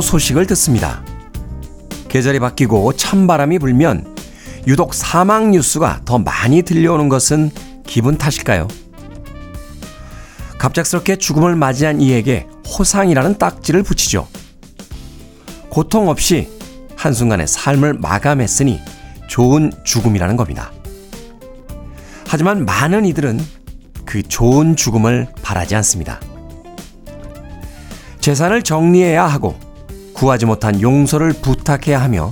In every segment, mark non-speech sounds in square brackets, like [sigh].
소식을 듣습니다. 계절이 바뀌고 찬바람이 불면 유독 사망 뉴스가 더 많이 들려오는 것은 기분 탓일까요? 갑작스럽게 죽음을 맞이한 이에게 호상이라는 딱지를 붙이죠. 고통 없이 한순간에 삶을 마감했으니 좋은 죽음이라는 겁니다. 하지만 많은 이들은 그 좋은 죽음을 바라지 않습니다. 재산을 정리해야 하고 구하지 못한 용서를 부탁해야 하며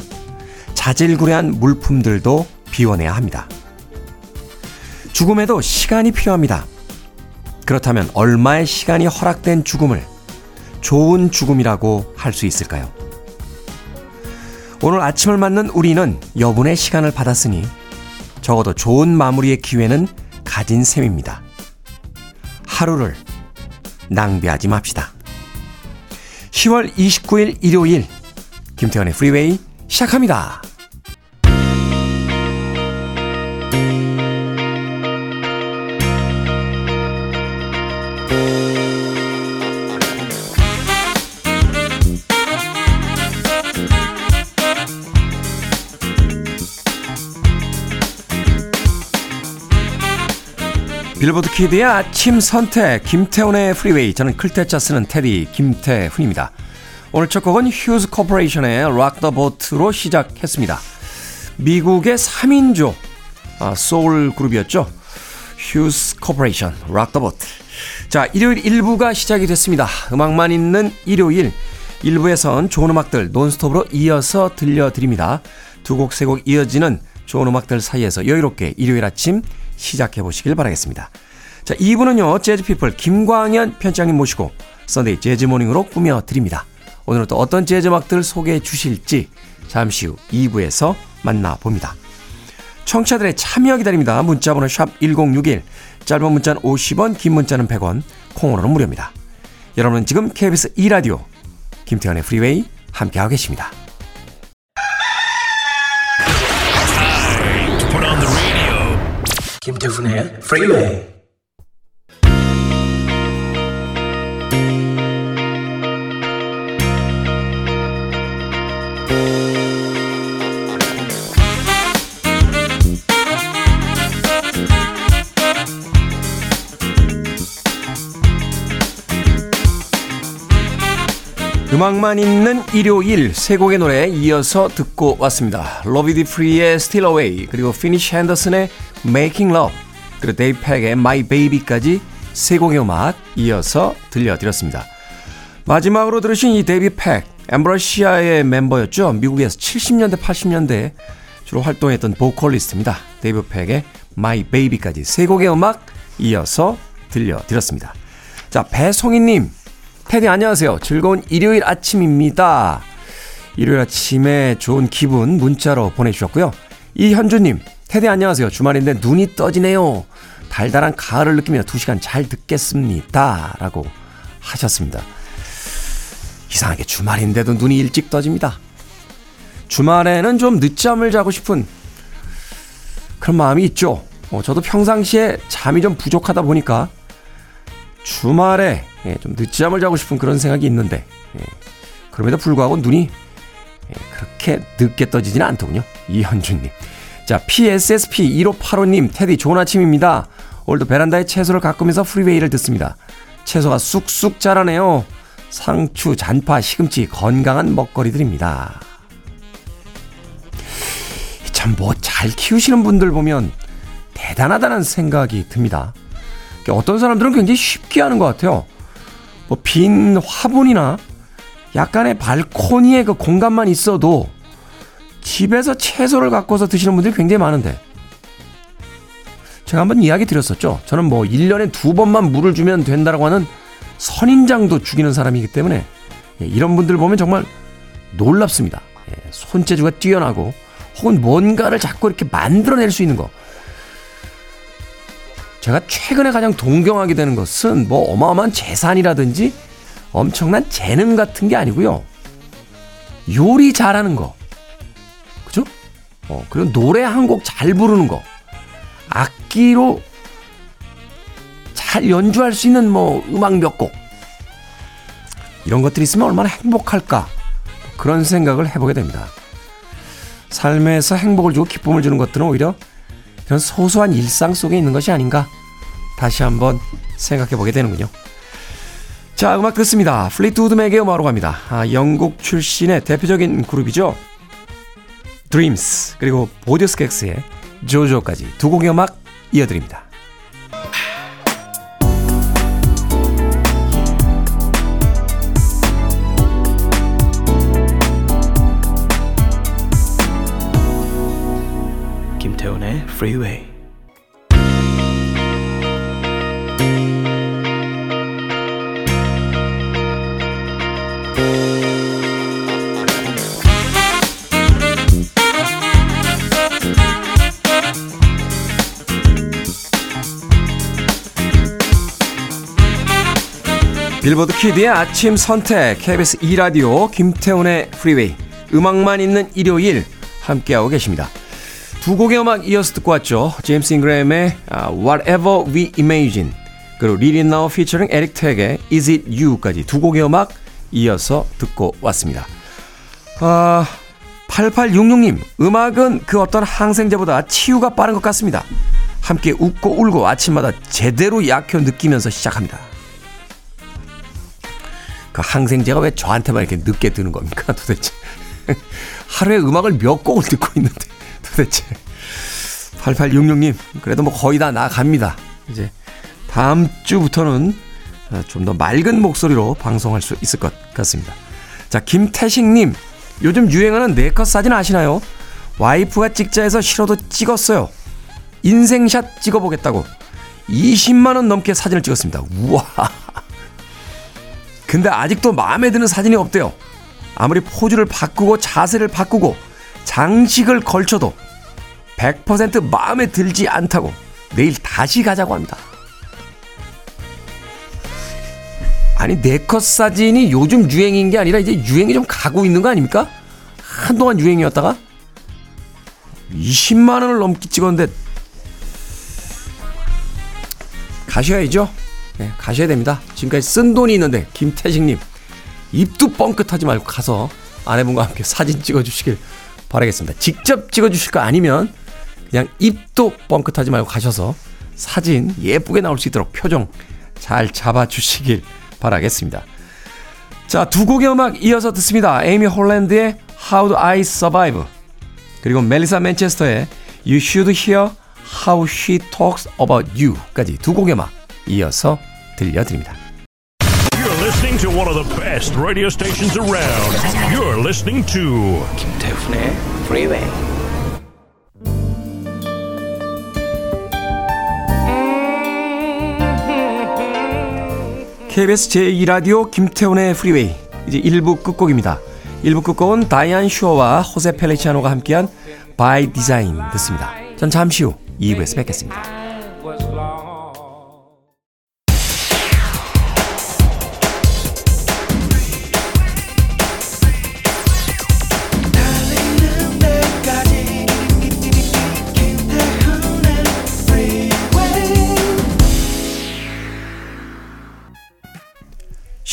자질구레한 물품들도 비워내야 합니다. 죽음에도 시간이 필요합니다. 그렇다면 얼마의 시간이 허락된 죽음을 좋은 죽음이라고 할 수 있을까요? 오늘 아침을 맞는 우리는 여분의 시간을 받았으니 적어도 좋은 마무리의 기회는 가진 셈입니다. 하루를 낭비하지 맙시다. 10월 29일 일요일 김태현의 프리웨이 시작합니다. 빌보드 kid의 아침 선택 김태훈의 프리웨이 저는 클 태 자 쓰는 테디 김태훈입니다. 오늘 첫 곡은 휴즈 코퍼레이션의 Rock the Boat로 시작했습니다. 미국의 3인조 아, 소울 그룹이었죠. 휴즈 코퍼레이션 Rock the Boat. 자, 일요일 1부가 시작이 됐습니다. 음악만 있는 일요일 1부에선 좋은 음악들 논스톱으로 이어서 들려드립니다. 두 곡, 세곡 이어지는 좋은 음악들 사이에서 여유롭게 일요일 아침 시작해 보시길 바라겠습니다. 자, 2부는요, 재즈피플 김광현 편집장님 모시고 Sunday 재즈 morning으로 꾸며드립니다. 오늘은 또 어떤 재즈 음악들 소개해 주실지 잠시 후 2부에서 만나봅니다. 청취자들의 참여 기다립니다. 문자번호 샵 1061, 짧은 문자는 50원, 긴 문자는 100원, 콩으로는 무료입니다. 여러분은 지금 KBS 2라디오 김태훈의 프리웨이 함께하고 계십니다. 김태훈의 프리웨이 음악만 있는 일요일 세 곡의 노래 이어서 듣고 왔습니다. 로비 듀프리의 Steal Away 그리고 피니스 헨더슨의 Making Love 그리고 데이비드 팩의 My Baby까지 세 곡의 음악 이어서 들려드렸습니다. 마지막으로 들으신 이 데이비 팩 앰브로시아의 멤버였죠. 미국에서 70년대 80년대 주로 활동했던 보컬리스트입니다. 데이비 팩의 My Baby까지 세 곡의 음악 이어서 들려드렸습니다. 자 배송희님 테디 안녕하세요. 즐거운 일요일 아침입니다. 일요일 아침에 좋은 기분 문자로 보내주셨고요. 이현주님, 테디 안녕하세요. 주말인데 눈이 떠지네요. 달달한 가을을 느끼며 2시간 잘 듣겠습니다. 라고 하셨습니다. 이상하게 주말인데도 눈이 일찍 떠집니다. 주말에는 좀 늦잠을 자고 싶은 그런 마음이 있죠. 어, 저도 평상시에 잠이 좀 부족하다 보니까 주말에 예, 좀 늦잠을 자고 싶은 그런 생각이 있는데 예, 그럼에도 불구하고 눈이 예, 그렇게 늦게 떠지지는 않더군요. 이현주님. 자, PSSP 1585님, 테디 좋은 아침입니다. 오늘도 베란다에 채소를 가꾸면서 프리웨이를 듣습니다. 채소가 쑥쑥 자라네요. 상추, 잔파, 시금치, 건강한 먹거리들입니다. 참, 뭐 잘 키우시는 분들 보면 대단하다는 생각이 듭니다. 어떤 사람들은 굉장히 쉽게 하는 것 같아요. 뭐 빈 화분이나 약간의 발코니에 그 공간만 있어도 집에서 채소를 갖고서 드시는 분들이 굉장히 많은데 제가 한번 이야기 드렸었죠. 저는 뭐 1년에 두 번만 물을 주면 된다라고 하는 선인장도 죽이는 사람이기 때문에 예, 이런 분들 보면 정말 놀랍습니다. 예, 손재주가 뛰어나고 혹은 뭔가를 자꾸 이렇게 만들어낼 수 있는 거. 제가 최근에 가장 동경하게 되는 것은 뭐 어마어마한 재산이라든지 엄청난 재능 같은 게 아니고요. 요리 잘하는 거. 그죠? 어, 그리고 노래 한 곡 잘 부르는 거. 악기로 잘 연주할 수 있는 뭐 음악 몇 곡. 이런 것들이 있으면 얼마나 행복할까 그런 생각을 해보게 됩니다. 삶에서 행복을 주고 기쁨을 주는 것들은 오히려 이런 소소한 일상 속에 있는 것이 아닌가 다시 한번 생각해 보게 되는군요. 자, 음악 듣습니다. 플리트우드 맥의 음악으로 갑니다. 아, 영국 출신의 대표적인 그룹이죠. Dreams 그리고 보즈 스캑스의 Jojo까지 두 곡의 음악 이어드립니다. 김태훈의 Freeway. 빌보드 키드의 아침 선택 KBS 2 라디오 김태훈의 프리웨이 음악만 있는 일요일 함께하고 계십니다. 두 곡의 음악 이어서 듣고 왔죠. 제임스 잉그램의 Whatever We Imagine 그리고 리리 나우 피처링 에릭 택의 Is It You까지 두 곡의 음악 이어서 듣고 왔습니다. 아, 8866님 음악은 그 어떤 항생제보다 치유가 빠른 것 같습니다. 함께 웃고 울고 아침마다 제대로 약효 느끼면서 시작합니다. 그 항생제가 왜 저한테만 이렇게 늦게 드는 겁니까 도대체? [laughs] 하루에 음악을 몇 곡을 듣고 있는데 도대체? 8866님 그래도 뭐 거의 다 나갑니다. 이제 다음 주부터는 좀 더 맑은 목소리로 방송할 수 있을 것 같습니다. 자 김태식님 요즘 유행하는 네컷 사진 아시나요? 와이프가 찍자 해서 싫어도 찍었어요. 인생샷 찍어보겠다고. 20만원 넘게 사진을 찍었습니다. 우와 근데 아직도 마음에 드는 사진이 없대요. 아무리 포즈를 바꾸고 자세를 바꾸고 장식을 걸쳐도 100% 마음에 들지 않다고 내일 다시 가자고 합니다. 아니 네컷 사진이 요즘 유행인 게 아니라 이제 유행이 좀 가고 있는 거 아닙니까? 한동안 유행이었다가 20만 원을 넘게 찍었는데 가셔야죠. 네, 가셔야 됩니다. 지금까지 쓴 돈이 있는데 김태식님 입도 뻥끗하지 말고 가서 아내분과 함께 사진 찍어주시길 바라겠습니다. 직접 찍어주실 거 아니면 그냥 입도 뻥끗하지 말고 가셔서 사진 예쁘게 나올 수 있도록 표정 잘 잡아주시길 바라겠습니다. 자, 두 곡의 음악 이어서 듣습니다. 에이미 홀랜드의 How Do I Survive 그리고 멜리사 맨체스터의 You Should Hear How She Talks About You까지 두 곡의 음악 이어서 들려드립니다. You're listening to one of the best radio stations around. You're listening to 김태훈의 Freeway. KBS 제2라디오 김태훈의 프리웨이 이제 1부 끝곡입니다. 1부 끝곡은 다이안 슈어와 호세 펠리치아노가 함께한 By Design 듣습니다. 전 잠시 후 2부에서 뵙겠습니다.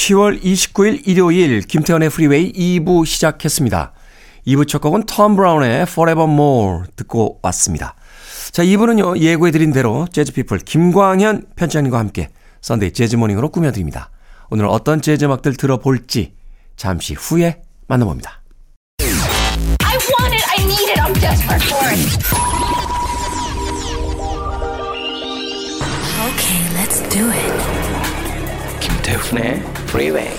10월 29일 일요일 김태훈의 프리웨이 2부 시작했습니다. 2부 첫 곡은 톰 브라운의 Forevermore 듣고 왔습니다. 자, 2부는요, 예고해드린 대로 재즈피플 김광현 편집장님과 함께 Sunday 재즈 morning으로 꾸며드립니다. 오늘 어떤 재즈 음악들 들어볼지 잠시 후에 만나봅니다. I want it. I need it. I'm desperate for it. Okay, let's do it. 김태훈의 Freeway.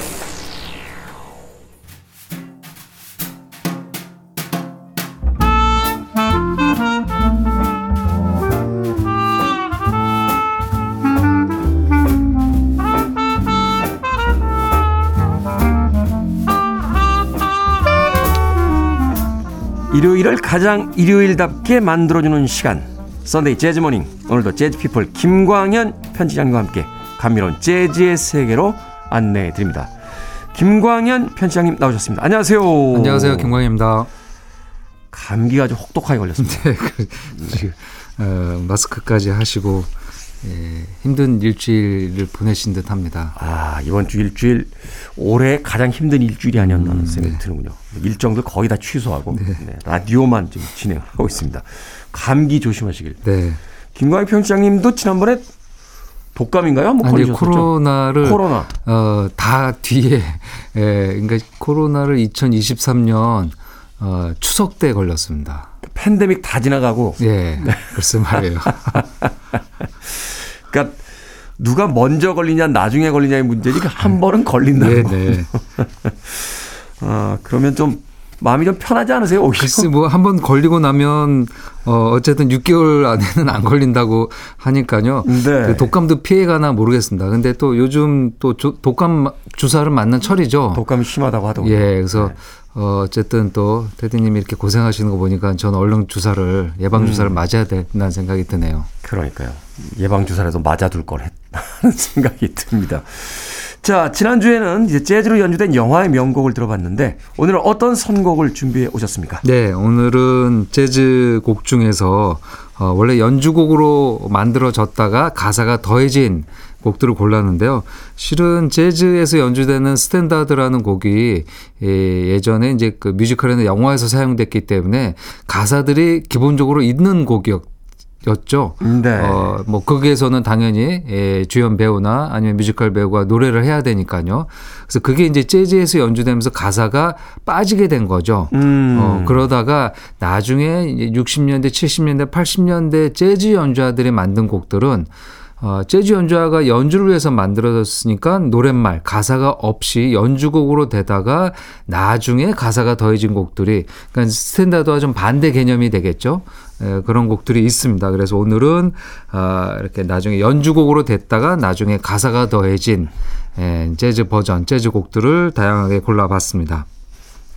일요일을 가장 일요일답게 만들어주는 시간. Sunday 재즈 morning. 오늘도 재즈피플 김광현 편집장님과 함께 감미로운 재즈의 세계로 안내해 드립니다. 김광현 편집장님 나오셨습니다. 안녕하세요. 안녕하세요, 김광현입니다. 감기가 아주 혹독하게 걸렸습니다. 네, 그, 지금 어, 마스크까지 하시고 예, 힘든 일주일을 보내신 듯 합니다. 아, 이번 주 일주일 올해 가장 힘든 일주일이 아니었나 생각이 드는군요. 일정들 거의 다 취소하고 네, 라디오만 지금 진행하고 있습니다. 감기 조심하시길. 네. 김광희 평장님도 지난번에 독감인가요? 뭐 아니? 코로나를 코로나. 어, 다 뒤에 예, 그러니까 코로나를 2023년 어, 추석 때 걸렸습니다. 팬데믹 다 지나가고 예. 글쎄 말이에요. [laughs] 그러니까 누가 먼저 걸리냐 나중에 걸리냐의 문제지 그한 번은 걸린다는 네, 거. 네. [laughs] 아, 그러면 좀 마음이 좀 편하지 않으세요? 오히려? 글쎄 뭐 한 번 걸리고 나면 어 어쨌든 6개월 안에는 안 걸린다고 하니까요. 네. 그 독감도 피해가나 모르겠습니다. 근데 또 요즘 또 조- 독감 주사를 맞는 철이죠. 독감이 심하다고 하더군요. 예, 그래서 네. 어, 어쨌든 또 테디님이 이렇게 고생하시는 거 보니까 저는 얼른 주사를 예방 주사를 음. 맞아야 된다는 생각이 드네요. 그러니까요. 예방 주사라도 맞아둘 걸 했다는 [laughs] 생각이 듭니다. 자, 지난주에는 이제 재즈로 연주된 영화의 명곡을 들어봤는데 오늘은 어떤 선곡을 준비해 오셨습니까? 네, 오늘은 재즈 곡 중에서 어, 원래 연주곡으로 만들어졌다가 가사가 더해진 곡들을 골랐는데요. 실은 재즈에서 연주되는 스탠다드라는 곡이 예, 예전에 이제 그 뮤지컬이나 영화에서 사용됐기 때문에 가사들이 기본적으로 있는 곡이었 였죠. 네. 어, 뭐 거기에서는 당연히 예, 주연 배우나 아니면 뮤지컬 배우가 노래를 해야 되니까요. 그래서 그게 이제 재즈에서 연주되면서 가사가 빠지게 된 거죠. 음. 어, 그러다가 나중에 이제 60년대, 70년대, 80년대 재즈 연주자들이 만든 곡들은 어, 재즈 연주자가 연주를 위해서 만들어졌으니까 노랫말, 가사가 없이 연주곡으로 되다가 나중에 가사가 더해진 곡들이 그러니까 스탠다드와 좀 반대 개념이 되겠죠. 에, 그런 곡들이 있습니다. 그래서 오늘은 아, 이렇게 나중에 연주곡으로 됐다가 나중에 가사가 더해진 에, 재즈 버전, 재즈 곡들을 다양하게 골라봤습니다.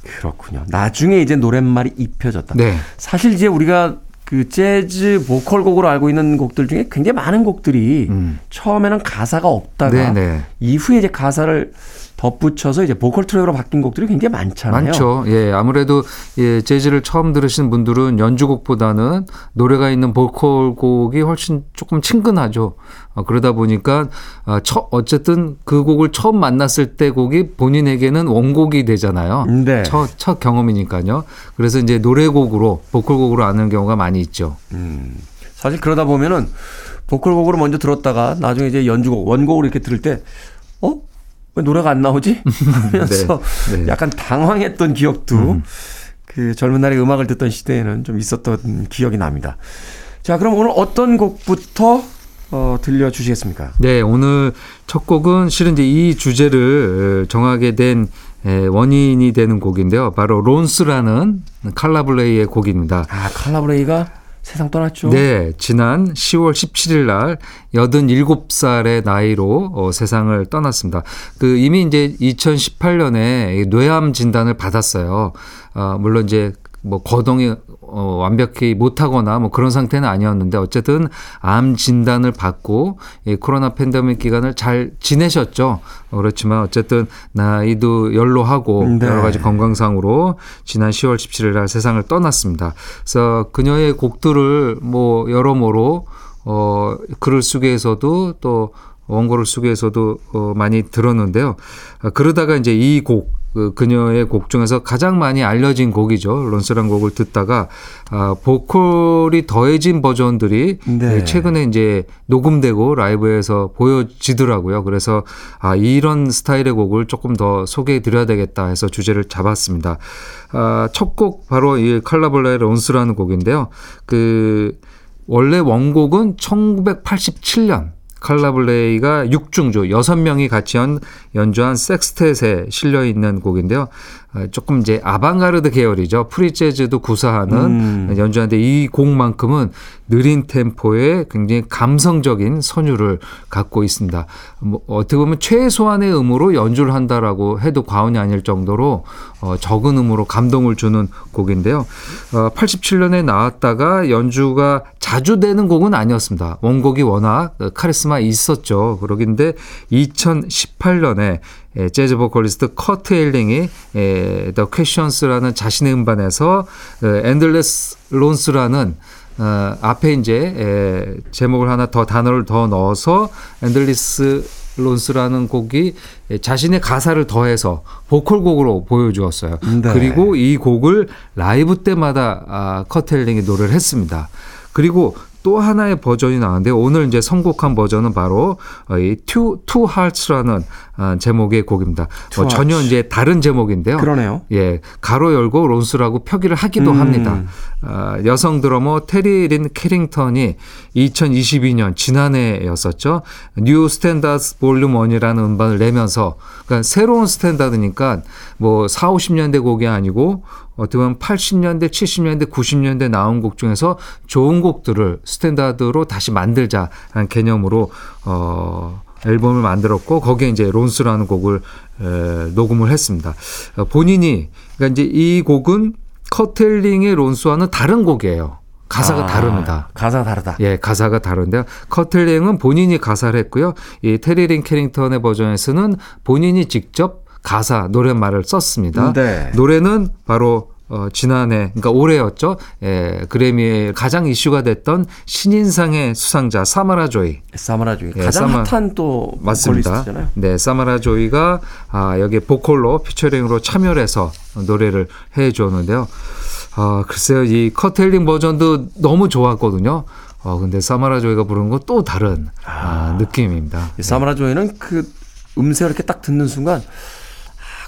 그렇군요. 나중에 이제 노랫말이 입혀졌다. 네. 사실 이제 우리가 그 재즈 보컬 곡으로 알고 있는 곡들 중에 굉장히 많은 곡들이 음. 처음에는 가사가 없다가 네네. 이후에 이제 가사를 덧붙여서 이제 보컬 트랙으로 바뀐 곡들이 굉장히 많잖아요. 많죠. 예, 아무래도 예, 재즈를 처음 들으시는 분들은 연주곡보다는 노래가 있는 보컬 곡이 훨씬 조금 친근하죠. 어, 그러다 보니까 아, 처, 어쨌든 그 곡을 처음 만났을 때 곡이 본인에게는 원곡이 되잖아요. 네. 첫, 첫 경험이니까요. 그래서 이제 노래곡으로 보컬곡으로 아는 경우가 많이 있죠. 사실 그러다 보면은 보컬 곡으로 먼저 들었다가 나중에 이제 연주곡 원곡으로 이렇게 들을 때 어? 왜 노래가 안 나오지? 하면서 네, 네. 약간 당황했던 기억도 그 젊은 날에 음악을 듣던 시대에는 좀 있었던 기억이 납니다. 자, 그럼 오늘 어떤 곡부터 어, 들려주시겠습니까? 네, 오늘 첫 곡은 실은 이제 이 주제를 정하게 된 에, 원인이 되는 곡인데요. 바로 론스라는 칼라블레이의 곡입니다. 아, 칼라브레이가 세상 떠났죠? 네, 지난 10월 17일 날 87살의 나이로 어, 세상을 떠났습니다. 그 이미 이제 2018년에 뇌암 진단을 받았어요. 아, 물론 이제 뭐 거동이 어, 완벽히 못하거나 뭐 그런 상태는 아니었는데 어쨌든 암 진단을 받고 이 코로나 팬데믹 기간을 잘 지내셨죠. 어, 그렇지만 어쨌든 나이도 연로하고 네. 여러 가지 건강상으로 지난 10월 17일 날 세상을 떠났습니다. 그래서 그녀의 곡들을 뭐 여러모로 어 글을 쓰기에서도 또 원고를 쓰기에서도 어 많이 들었는데요. 아, 그러다가 이제 이 곡, 그 그녀의 곡 중에서 가장 많이 알려진 곡이죠. 론스란 곡을 듣다가 아, 보컬이 더해진 버전들이 네. 최근에 이제 녹음되고 라이브에서 보여지더라고요. 그래서 아, 이런 스타일의 곡을 조금 더 소개해 드려야 되겠다 해서 주제를 잡았습니다. 아, 첫 곡 바로 이 칼라볼라의 론스라는 곡인데요. 그 원래 원곡은 1987년 칼라블레이가 6중조 6명이 같이 연, 연주한 섹스텟에 실려 있는 곡인데요. 아, 조금 이제 아방가르드 계열이죠. 프리재즈도 구사하는 음. 연주하는데 이 곡만큼은 느린 템포의 굉장히 감성적인 선율을 갖고 있습니다. 뭐 어떻게 보면 최소한의 음으로 연주를 한다라고 해도 과언이 아닐 정도로 어, 적은 음으로 감동을 주는 곡인데요. 어, 87년에 나왔다가 연주가 자주 되는 곡은 아니었습니다. 원곡이 워낙 카리스마 있었죠. 그런 곡인데 2018년에 예, 재즈 보컬리스트 커트 엘링이 에, The Questions라는 자신의 음반에서 에, Endless Lawns라는 어, 앞에 이제 에, 제목을 하나 더 단어를 더 넣어서 Endless Lawns라는 곡이 자신의 가사를 더해서 보컬곡으로 보여주었어요. 네. 그리고 이 곡을 라이브 때마다 아, 커트 엘링이 노래를 했습니다. 그리고 또 하나의 버전이 나왔는데 오늘 이제 선곡한 버전은 바로 어, 이 Two, Two Hearts라는 아, 제목의 곡입니다. 뭐 전혀. 이제 다른 제목인데요. 그러네요. 예, 가로 열고 Lawns라고 표기를 하기도 음. 합니다. 아, 여성 드러머 테리 린 캐링턴이 2022년 지난해였었죠. New Standard Volume 1이라는 음반을 내면서 그러니까 새로운 스탠다드니까 뭐 4, 50년대 곡이 아니고 어떻게 보면 80년대, 70년대, 90년대 나온 곡 중에서 좋은 곡들을 스탠다드로 다시 만들자라는 개념으로 어 앨범을 만들었고 거기에 이제 Lawns라는 곡을 에, 녹음을 했습니다. 어, 본인이 그러니까 이제 이 곡은 커트 엘링의 Lawns와는 다른 곡이에요. 가사가 아, 다릅니다. 가사가 다르다. 예, 가사가 다른데요. 커트 엘링은 본인이 가사를 했고요. 이 테리 린 캐링턴의 버전에서는 본인이 직접 가사 노랫말을 썼습니다. 네. 노래는 바로 어, 지난해, 그러니까 올해였죠. 예, 그래미에 가장 이슈가 됐던 신인상의 수상자 사마라 조이. 사마라 조이 예, 가장 사마- 핫한 또 맞습니다. 보컬리스트잖아요. 네, 사마라 조이가 아, 여기 보컬로 피처링으로 참여를 해서 노래를 해 주었는데요. 아, 글쎄요. 이 커텔링 버전도 너무 좋았거든요. 어, 근데 사마라 조이가 부르는 건또 다른 아, 느낌입니다. 이 사마라 조이는 그 음색을 이렇게 딱 듣는 순간 아,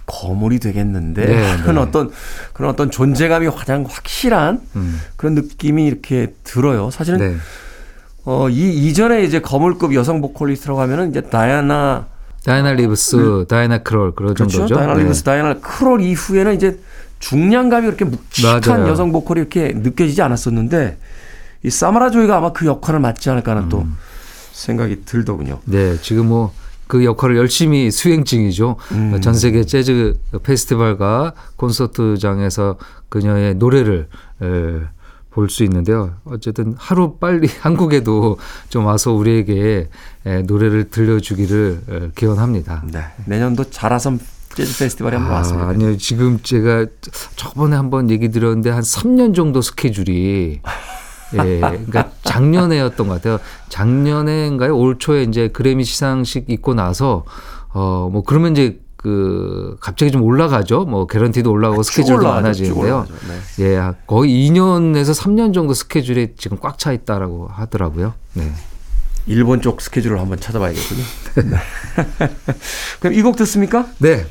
거물이 되겠는데 네, 하는 네. 어떤 그런 어떤 존재감이 가장 확실한 그런 느낌이 이렇게 들어요. 사실은 음. 네. 어, 이 이전에 이제 거물급 여성 보컬리스트라고 하면은 이제 다이아나 다이안 리브스, 다이아나 크롤 그런 그렇죠. 정도죠. 다이안 네. 리브스, 다이아나 크롤 이후에는 이제 중량감이 그렇게 묵직한 맞아요. 여성 보컬이 이렇게 느껴지지 않았었는데 이 사마라 조이가 아마 그 역할을 맡지 않을까 하는 또 음. 생각이 들더군요. 네, 지금 뭐 그 역할을 열심히 수행 중이죠. 음. 전 세계 재즈 페스티벌과 콘서트장에서 그녀의 노래를 볼 수 있는데요. 어쨌든 하루 빨리 [laughs] 한국에도 좀 와서 우리에게 에, 노래를 들려주기를 에, 기원합니다. 네. 내년도 자라섬 재즈 페스티벌에 한번 아, 왔습니다. 아니요, 지금 제가 저번에 한번 얘기 드렸는데 한 3년 정도 스케줄이 [laughs] 예, 그러니까 작년에였던 것 같아요. 작년에인가요? 올 초에 이제 그래미 시상식 있고 나서 어 뭐 그러면 이제 그 갑자기 좀 올라가죠. 뭐 개런티도 올라가고 스케줄도 올라가죠, 쭉 많아지는데요. 네. 예, 거의 2년에서 3년 정도 스케줄이 지금 꽉 차 있다라고 하더라고요. 네. 일본 쪽 스케줄을 한번 찾아봐야겠군요. [laughs] 네. [laughs] 그럼 이 곡 듣습니까? 네.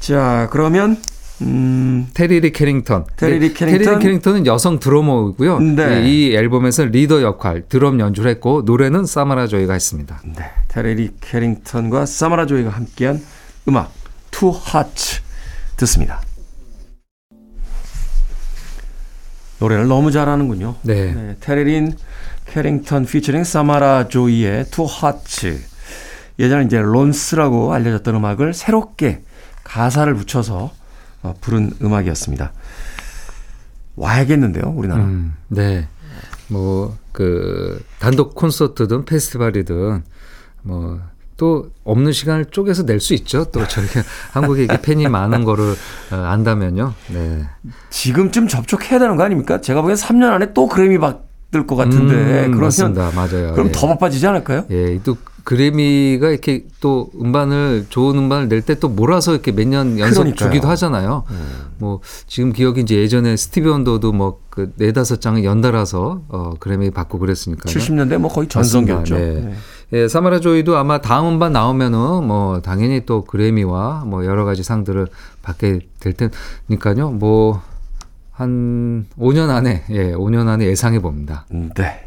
자, 그러면 음, 테리 린 캐링턴. 테리 린 네, 캐링턴. 테리 린 캐링턴은 여성 드러머이고요. 네. 이 앨범에서 리더 역할, 드럼 연주를 했고 노래는 사마라 조이가 했습니다. 네. 테리 린 캐링턴과 사마라 조이가 함께한 음악 Two Hearts 듣습니다. 노래를 너무 잘하는군요. 네. 네, 테리 린 캐링턴 피처링 사마라 조이의 Two Hearts. 예전에 이제 Lawns라고 알려졌던 음악을 새롭게 가사를 붙여서 어, 부른 음악이었습니다. 와야겠는데요, 우리나라. 음, 네. 뭐, 그, 단독 콘서트든 페스티벌이든, 뭐, 또 없는 시간을 쪼개서 낼 수 있죠. 또 저희가 [laughs] 한국에 이렇게 팬이 많은 거를 어, 안다면요. 네. 지금쯤 접촉해야 되는 거 아닙니까? 제가 보기엔 3년 안에 또 그래미 받을 것 같은데 음, 그러면 맞습니다. 맞아요. 그럼 예. 더 바빠지지 않을까요? 예, 또 그래미가 이렇게 또 음반을 좋은 음반을 낼 때 또 몰아서 이렇게 몇 년 연속 그러니까요. 주기도 하잖아요. 뭐 지금 기억이 이제 예전에 스티비 원더도 뭐그 네다섯 장을 연달아서 어 그래미 받고 그랬으니까요. 70년대 뭐 거의 전성기였죠. 네. 네. 예, 사마라 조이도 아마 다음 음반 나오면은 뭐 당연히 또 그래미와 뭐 여러 가지 상들을 받게 될 테니까요. 뭐 한 5년 안에 예, 5년 안에 예상해 봅니다. 네.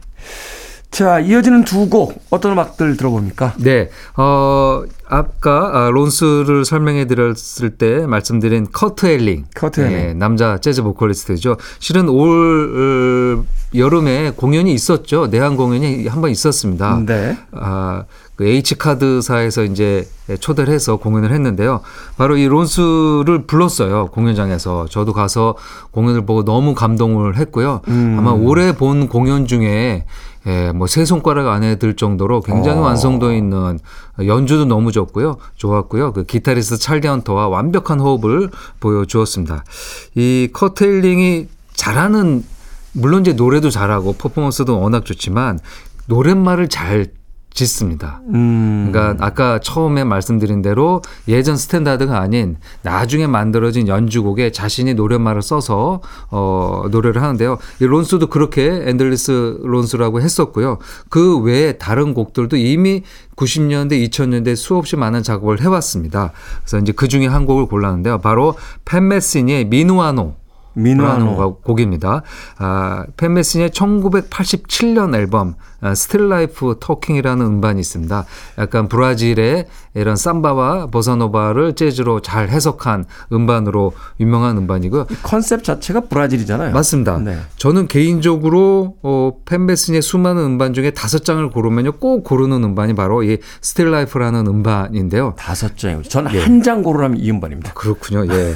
자, 이어지는 두 곡 어떤 음악들 들어봅니까? 네, 어, 아까 아, Lawns를 설명해 드렸을 때 말씀드린 커트 엘링. 커트 엘링. 네, 남자 재즈 보컬리스트죠. 실은 올 어, 여름에 공연이 있었죠. 내한 공연이 한 번 있었습니다. 네. 아, 그 H카드사에서 이제 초대를 해서 공연을 했는데요. 바로 이 Lawns를 불렀어요. 공연장에서. 저도 가서 공연을 보고 너무 감동을 했고요. 음. 아마 올해 본 공연 중에 예, 뭐 세 손가락 안에 들 정도로 굉장히 어. 완성도 있는 연주도 너무 좋고요. 좋았고요. 그 기타리스트 찰리 헌터와 완벽한 호흡을 보여주었습니다. 이 커트 엘링이 잘하는 물론 이제 노래도 잘하고 퍼포먼스도 워낙 좋지만 노랫말을 잘 짓습니다. 음. 그러니까 아까 처음에 말씀드린 대로 예전 스탠다드가 아닌 나중에 만들어진 연주곡에 자신이 노랫말을 써서 어 노래를 하는데요. 이 Lawns도 그렇게 Endless Lawns라고 했었고요. 그 외에 다른 곡들도 이미 90년대, 2000년대 수없이 많은 작업을 해왔습니다. 그래서 이제 그 중에 한 곡을 골랐는데요. 바로 팻 메시니의 Minuano. 라는 곡입니다. 아, 팻 메시니의 1987년 앨범 아, Still Life Talking이라는 음반이 있습니다. 약간 브라질의 이런 삼바와 보사노바를 재즈로 잘 해석한 음반으로 유명한 음반이고요. 컨셉 자체가 브라질이잖아요. 맞습니다. 네. 저는 개인적으로 어, 팻 메시니의 수많은 음반 중에 다섯 장을 고르면요 꼭 고르는 음반이 바로 이 Still Life라는 음반인데요. 다섯 장. 저는 한장 고르라면 이 음반입니다. 그렇군요. 예.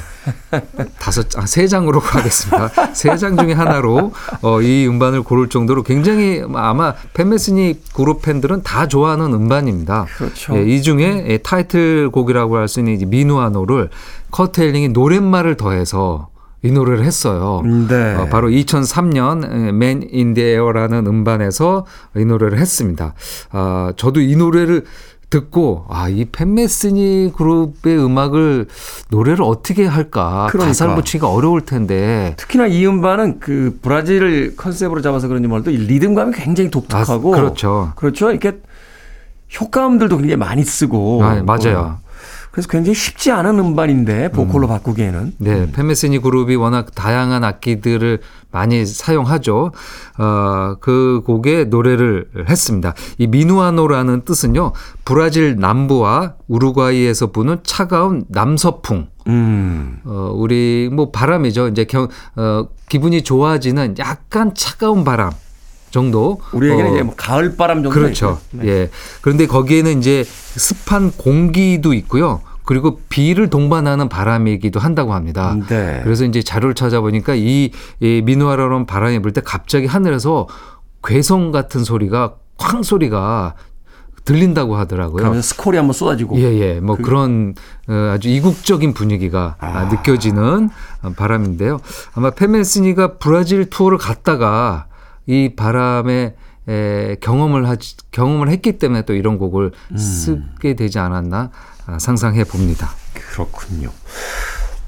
다섯 장, 아, 세 장으로 가겠습니다. 세 장 중에 하나로 어, 이 음반을 고를 정도로 굉장히 아마 팻 메시니 그룹 팬들은 다 좋아하는 음반입니다. 그렇죠. 예, 이 중에 예, 타이틀곡이라고 할 수 있는 Minuano를 커트 엘링이 노랫말을 더해서 이 노래를 했어요. 네. 어, 바로 2003년 Man in the Air라는 음반에서 이 노래를 했습니다. 아, 저도 이 노래를 듣고 아, 이 팻 메시니 그룹의 음악을 노래를 어떻게 할까? 그러니까. 가사를 붙이기가 어려울 텐데. 특히나 이 음반은 그 브라질을 컨셉으로 잡아서 그런지 몰라도 이 리듬감이 굉장히 독특하고 아, 그렇죠. 그렇죠. 이렇게 효과음들도 굉장히 많이 쓰고 아, 맞아요. 어, 그래서 굉장히 쉽지 않은 음반인데 보컬로 바꾸기에는 네, 팻 메시니 그룹이 워낙 다양한 악기들을 많이 사용하죠. 어, 그 곡에 노래를 했습니다. 이 Minuano라는 뜻은요, 브라질 남부와 우루과이에서 부는 차가운 남서풍. 음. 어, 우리 뭐 바람이죠. 이제 겨, 어, 기분이 좋아지는 약간 차가운 바람 정도. 우리에게는 어, 이제 뭐 가을 바람 정도 그렇죠. 예. 그런데 거기에는 이제 습한 공기도 있고요. 그리고 비를 동반하는 바람이기도 한다고 합니다. 네. 그래서 이제 자료를 찾아보니까 이, 이 미누아라는 바람이 불 때 갑자기 하늘에서 괴성 같은 소리가 쾅 소리가 들린다고 하더라고요. 그러면서 스콜이 한번 쏟아지고 예, 예. 뭐 그런 어, 아주 이국적인 분위기가 아. 느껴지는 바람인데요. 아마 팻 메시니가 브라질 투어를 갔다가 이 바람에 에, 경험을 하 경험을 했기 때문에 또 이런 곡을 음. 쓰게 되지 않았나 아, 상상해 봅니다. 그렇군요.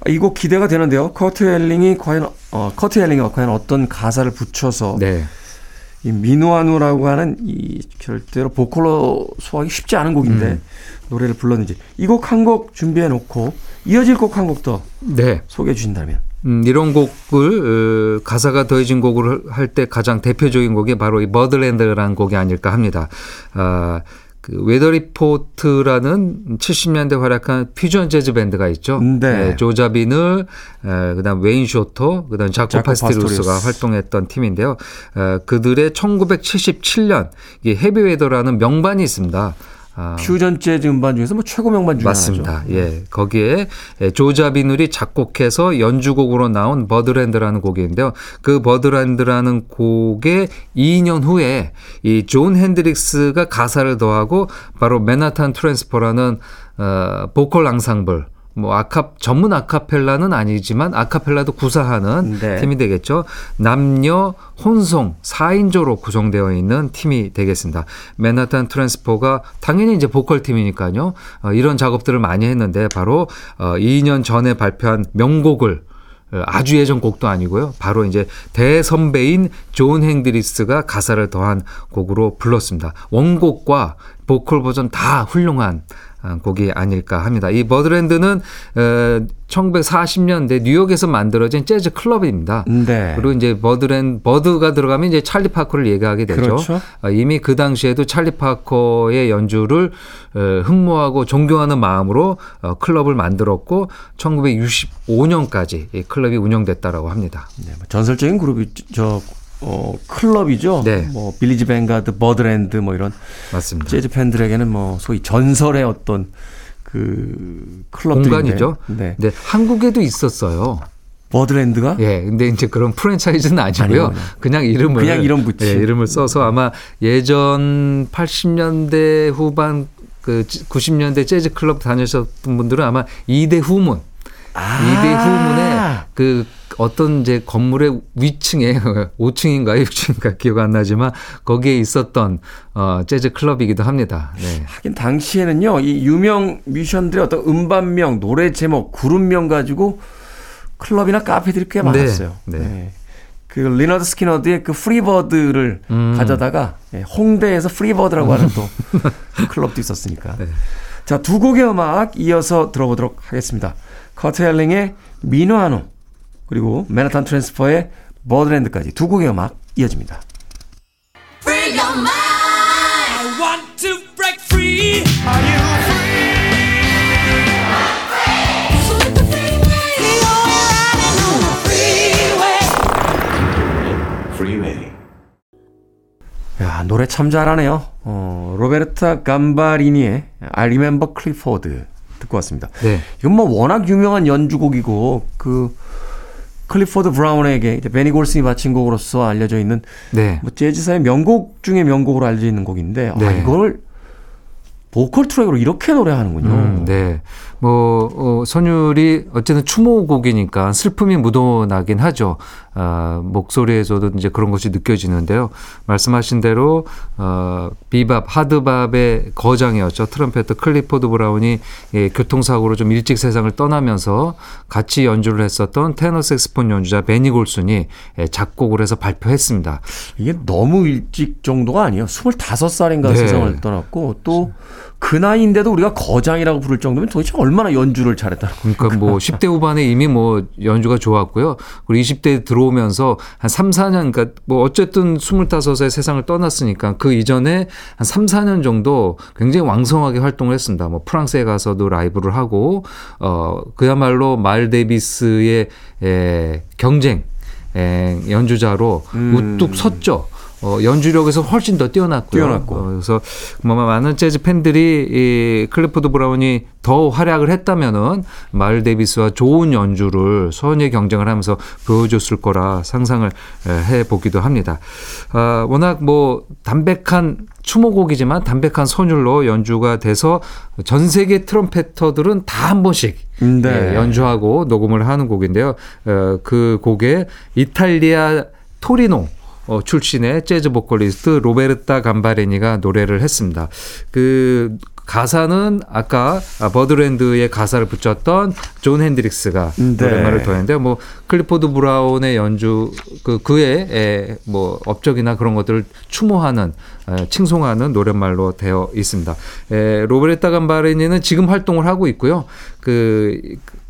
이 곡 기대가 되는데요. 커트 엘링이 과연 어, 커트 엘링이 과연 어떤 가사를 붙여서 네. 이 미누아노라고 하는 이 절대로 보컬로 소화하기 쉽지 않은 곡인데 음. 노래를 불렀는지 이 곡 한 곡 준비해 놓고 이어질 곡 한 곡 더 네. 소개해 주신다면 음, 이런 곡을 어, 가사가 더해진 곡을 할 때 가장 대표적인 곡이 바로 이 버드랜드라는 곡이 아닐까 합니다. 아, 그 웨더 리포트라는 70년대 활약한 퓨전 재즈 밴드가 있죠. 네. 네 조 자비눌, 에, 그다음 웨인 쇼터, 그다음 자코, 자코 파스티루스가 파스토리우스. 활동했던 팀인데요. 에, 그들의 1977년 이 Heavy Weather라는 명반이 있습니다. 아. 퓨전 재즈 음반 중에서 뭐 최고 명반 중에 맞습니다. 하나죠. 예. 거기에 조 자비눌이 작곡해서 연주곡으로 나온 버드랜드라는 곡인데요. 그 버드랜드라는 곡의 2년 후에 이 존 핸드릭스가 가사를 더하고 바로 맨하탄 트랜스퍼라는 어 보컬 앙상블 뭐 아카 전문 아카펠라는 아니지만 아카펠라도 구사하는 네. 팀이 되겠죠. 남녀 혼성 4인조로 구성되어 있는 팀이 되겠습니다. 맨하탄 트랜스퍼가 당연히 이제 보컬 팀이니까요. 어, 이런 작업들을 많이 했는데 바로 어, 2년 전에 발표한 명곡을 아주 예전 곡도 아니고요. 바로 이제 대선배인 존 핸드릭스가 가사를 더한 곡으로 불렀습니다. 원곡과 보컬 버전 다 훌륭한 곡이 아닐까 합니다. 이 버드랜드는 1940년대 뉴욕에서 만들어진 재즈 클럽입니다. 네. 그리고 이제 버드랜 버드가 들어가면 이제 찰리 파커를 얘기하게 되죠. 그렇죠. 이미 그 당시에도 찰리 파커의 연주를 흠모하고 존경하는 마음으로 어, 클럽을 만들었고 1965년까지 이 클럽이 운영됐다라고 합니다. 네, 전설적인 그룹이 저 어, 클럽이죠. 네. 뭐 빌리지 뱅가드, 버드랜드 뭐 이런 맞습니다. 재즈 팬들에게는 뭐 소위 전설의 어떤 그 클럽들인데. 공간이죠. 네. 네, 한국에도 있었어요. 버드랜드가 예, 근데 이제 그런 프랜차이즈는 아니고요. 아니요. 그냥 이름을 그냥 이름 붙인. 예, 이름을 써서 아마 예전 80년대 후반 그 90년대 재즈 클럽 다니셨던 분들은 아마 이대 후문 아. 이대 후문에 그 어떤 이제 건물의 위층에 [laughs] 5층인가 6층인가 기억 안 나지만 거기에 있었던 어 재즈 클럽이기도 합니다. 네. 하긴 당시에는요, 이 유명 뮤지션들의 어떤 음반명, 노래 제목, 그룹명 가지고 클럽이나 카페들이 꽤 많았어요. 네. 그 리너드 스키너드의 그 Free Bird를 음. 가져다가 예, 홍대에서 프리버드라고 하는 또 [laughs] 클럽도 있었으니까. 네. 자, 두 곡의 음악 이어서 들어보도록 하겠습니다. 커트 헬링의 미노아노 그리고 맨하탄 트랜스퍼의 버드랜드까지 두 곡의 음악 이어집니다. Free your mind. I want to break free. Are you Free the freeway. You're riding on the freeway. Freeway. 야, 노래 참 잘하네요. 어, 로베르타 감바리니의 I Remember Clifford 듣고 왔습니다. 네. 이건 뭐 워낙 유명한 연주곡이고 그 클리포드 브라운에게 이제 베니 골슨이 바친 곡으로서 알려져 있는 네. 뭐 재즈사의 명곡 중에 명곡으로 알려져 있는 곡인데 아, 네. 이걸 보컬 트랙으로 이렇게 노래하는군요. 음, 네. 뭐, 어, 선율이 어쨌든 추모곡이니까 슬픔이 묻어나긴 하죠. 아, 목소리에서도 이제 그런 것이 느껴지는데요. 말씀하신 대로, 어, 비밥, hard bop의 거장이었죠. trumpeter 클리포드 브라운이 예, 교통사고로 좀 일찍 세상을 떠나면서 같이 연주를 했었던 테너 색스폰 연주자 베니 골슨이 예, 작곡을 해서 발표했습니다. 이게 너무 일찍 정도가 아니에요. 25살인가 네. 세상을 떠났고 또그 나이인데도 우리가 거장이라고 부를 정도면 도대체 얼마나 연주를 잘했다는 거예요. 그러니까 뭐 [laughs] 10대 후반에 이미 뭐 연주가 좋았고요. 그리고 20대에 들어오면서 한 3, 4년, 그러니까 뭐 어쨌든 25세 세상을 떠났으니까 그 이전에 한 3, 4년 정도 굉장히 왕성하게 활동을 했습니다. 뭐 프랑스에 가서도 라이브를 하고, 어, 그야말로 마일스 데이비스의 에, 경쟁, 에, 연주자로 우뚝 섰죠. 어, 연주력에서 훨씬 더 뛰어났고요. 뛰어났고. 어, 그래서 뭐 많은 재즈 팬들이 이 클리포드 브라운이 더 활약을 했다면은 마일 데이비스와 좋은 연주를 선의 경쟁을 하면서 보여줬을 거라 상상을 해 보기도 합니다. 아, 워낙 뭐 담백한 추모곡이지만 담백한 선율로 연주가 돼서 전 세계 트럼펫터들은 다 한 번씩 네. 예, 연주하고 녹음을 하는 곡인데요. 어, 그 곡에 이탈리아 토리노 어, 출신의 재즈 보컬리스트 로베르타 감바레니가 노래를 했습니다. 그 가사는 아까 아, 버드랜드의 가사를 붙였던 존 핸드릭스가 네. 노래말을 더했는데요. 뭐 클리포드 브라운의 연주 그 그의 에, 뭐 업적이나 그런 것들을 추모하는 에, 칭송하는 노랫말로 되어 있습니다. 에, 로베르타 감바리니는 지금 활동을 하고 있고요. 그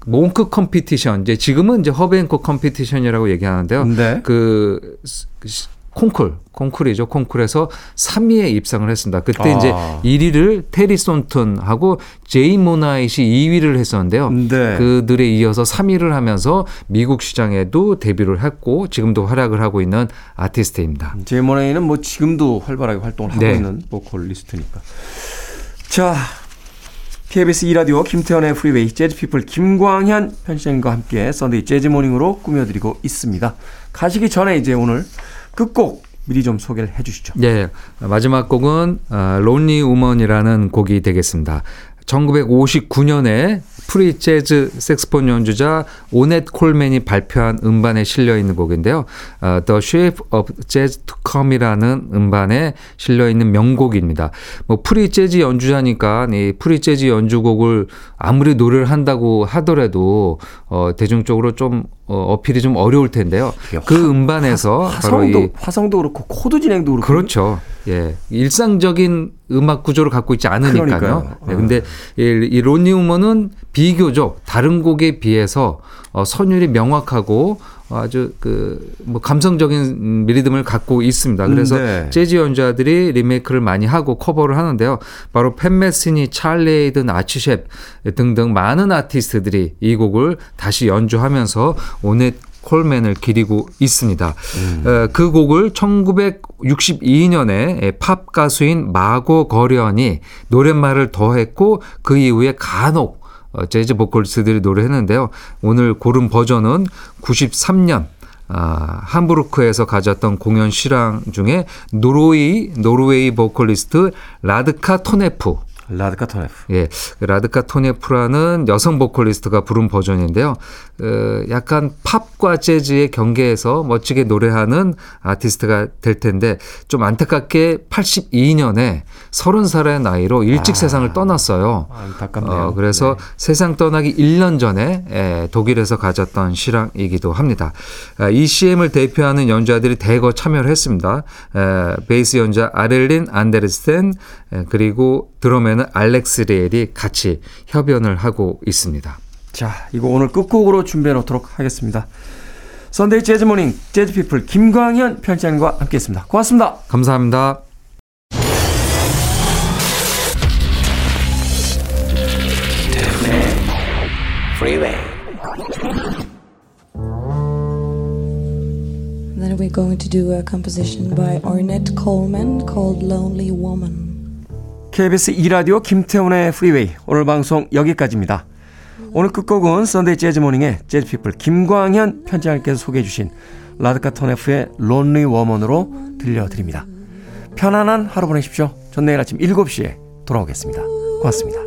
몽크 competition 이제 지금은 이제 허비 행콕 competition이라고 얘기하는데요. 네. 그 시- 콩쿨, 콩쿨이죠. 콩쿨에서 3위에 입상을 했습니다. 그때 아. 이제 1위를 테리 손튼하고 제인 모네잇이 2위를 했었는데요. 네. 그들에 이어서 3위를 하면서 미국 시장에도 데뷔를 했고 지금도 활약을 하고 있는 아티스트입니다. 제인 모네이는 뭐 지금도 활발하게 활동을 하고 네. 있는 보컬리스트니까. 자, KBS 2라디오 김태현의 프리웨이 재즈피플 김광현 편집장님과 함께 Sunday Jazz Morning으로 꾸며드리고 있습니다. 가시기 전에 이제 오늘 끝곡 미리 좀 소개를 해주시죠. 예, 마지막 곡은 아, Lonely Woman이라는 곡이 되겠습니다. 1959년에 프리 재즈 색스폰 연주자 오넷 콜맨이 발표한 음반에 실려 있는 곡인데요. 어, The Shape of Jazz to Come이라는 음반에 실려 있는 명곡입니다. 뭐 프리 재즈 연주자니까 이 프리 재즈 연주곡을 아무리 노래를 한다고 하더라도 어, 대중적으로 좀 어, 어필이 좀 어려울 텐데요. 그 음반에서 바로 이 화성도 화성도 그렇고 코드 진행도 그렇고 그렇죠. 예. 일상적인 음악 구조를 갖고 있지 않으니까요. 그러니까요. 네, 근데 이, 이 Lonely Woman은 비교적 다른 곡에 비해서 어, 선율이 명확하고 아주 그 뭐 감성적인 음, 리듬을 갖고 있습니다. 그래서 네. 재즈 연주자들이 리메이크를 많이 하고 커버를 하는데요. 바로 팻 메시니, 찰리 헤이든, 아치 셰프 등등 많은 아티스트들이 이 곡을 다시 연주하면서 오넷 콜맨을 기리고 있습니다. 어, 그 곡을 1962년에 팝 가수인 마고 거련이 노랫말을 더했고 그 이후에 간혹 어, 재즈 보컬리스트들이 노래했는데요. 오늘 고른 버전은 93년 아, 함부르크에서 가졌던 공연 실황 중에 노르웨이 노르웨이 보컬리스트 라드카 토네프 라드카 토네프. 예, 라드카 토네프라는 여성 보컬리스트가 부른 버전인데요. 어, 약간 팝과 재즈의 경계에서 멋지게 노래하는 아티스트가 될 텐데 좀 안타깝게 82년에 30살의 나이로 일찍 세상을 떠났어요. 안타깝네요. 어, 그래서 네. 세상 떠나기 1년 전에 에, 독일에서 가졌던 실황이기도 합니다. 아, ECM을 대표하는 연주자들이 대거 참여를 했습니다. 에, 베이스 연주자 아릴드 안데르센 에, 그리고 드럼에는 알렉스 리엘이 같이 협연을 하고 있습니다. 자, 이거 오늘 끝곡으로 준비해 놓도록 하겠습니다. Sunday Jazz Morning Jazz People 김광현 편집장님과 함께 했습니다. 고맙습니다. 감사합니다. Then we're going to do a composition by Ornette Coleman called Lonely Woman. KBS 2라디오 김태훈의 Freeway 오늘 방송 여기까지입니다. 오늘 끝곡은 Sunday Jazz Morning의 Jazz People 김광현 편집장님께서 소개해 주신 라드카 토네프의 Lonely Woman으로 들려드립니다. 편안한 하루 보내십시오. 전 내일 아침 7시에 돌아오겠습니다. 고맙습니다.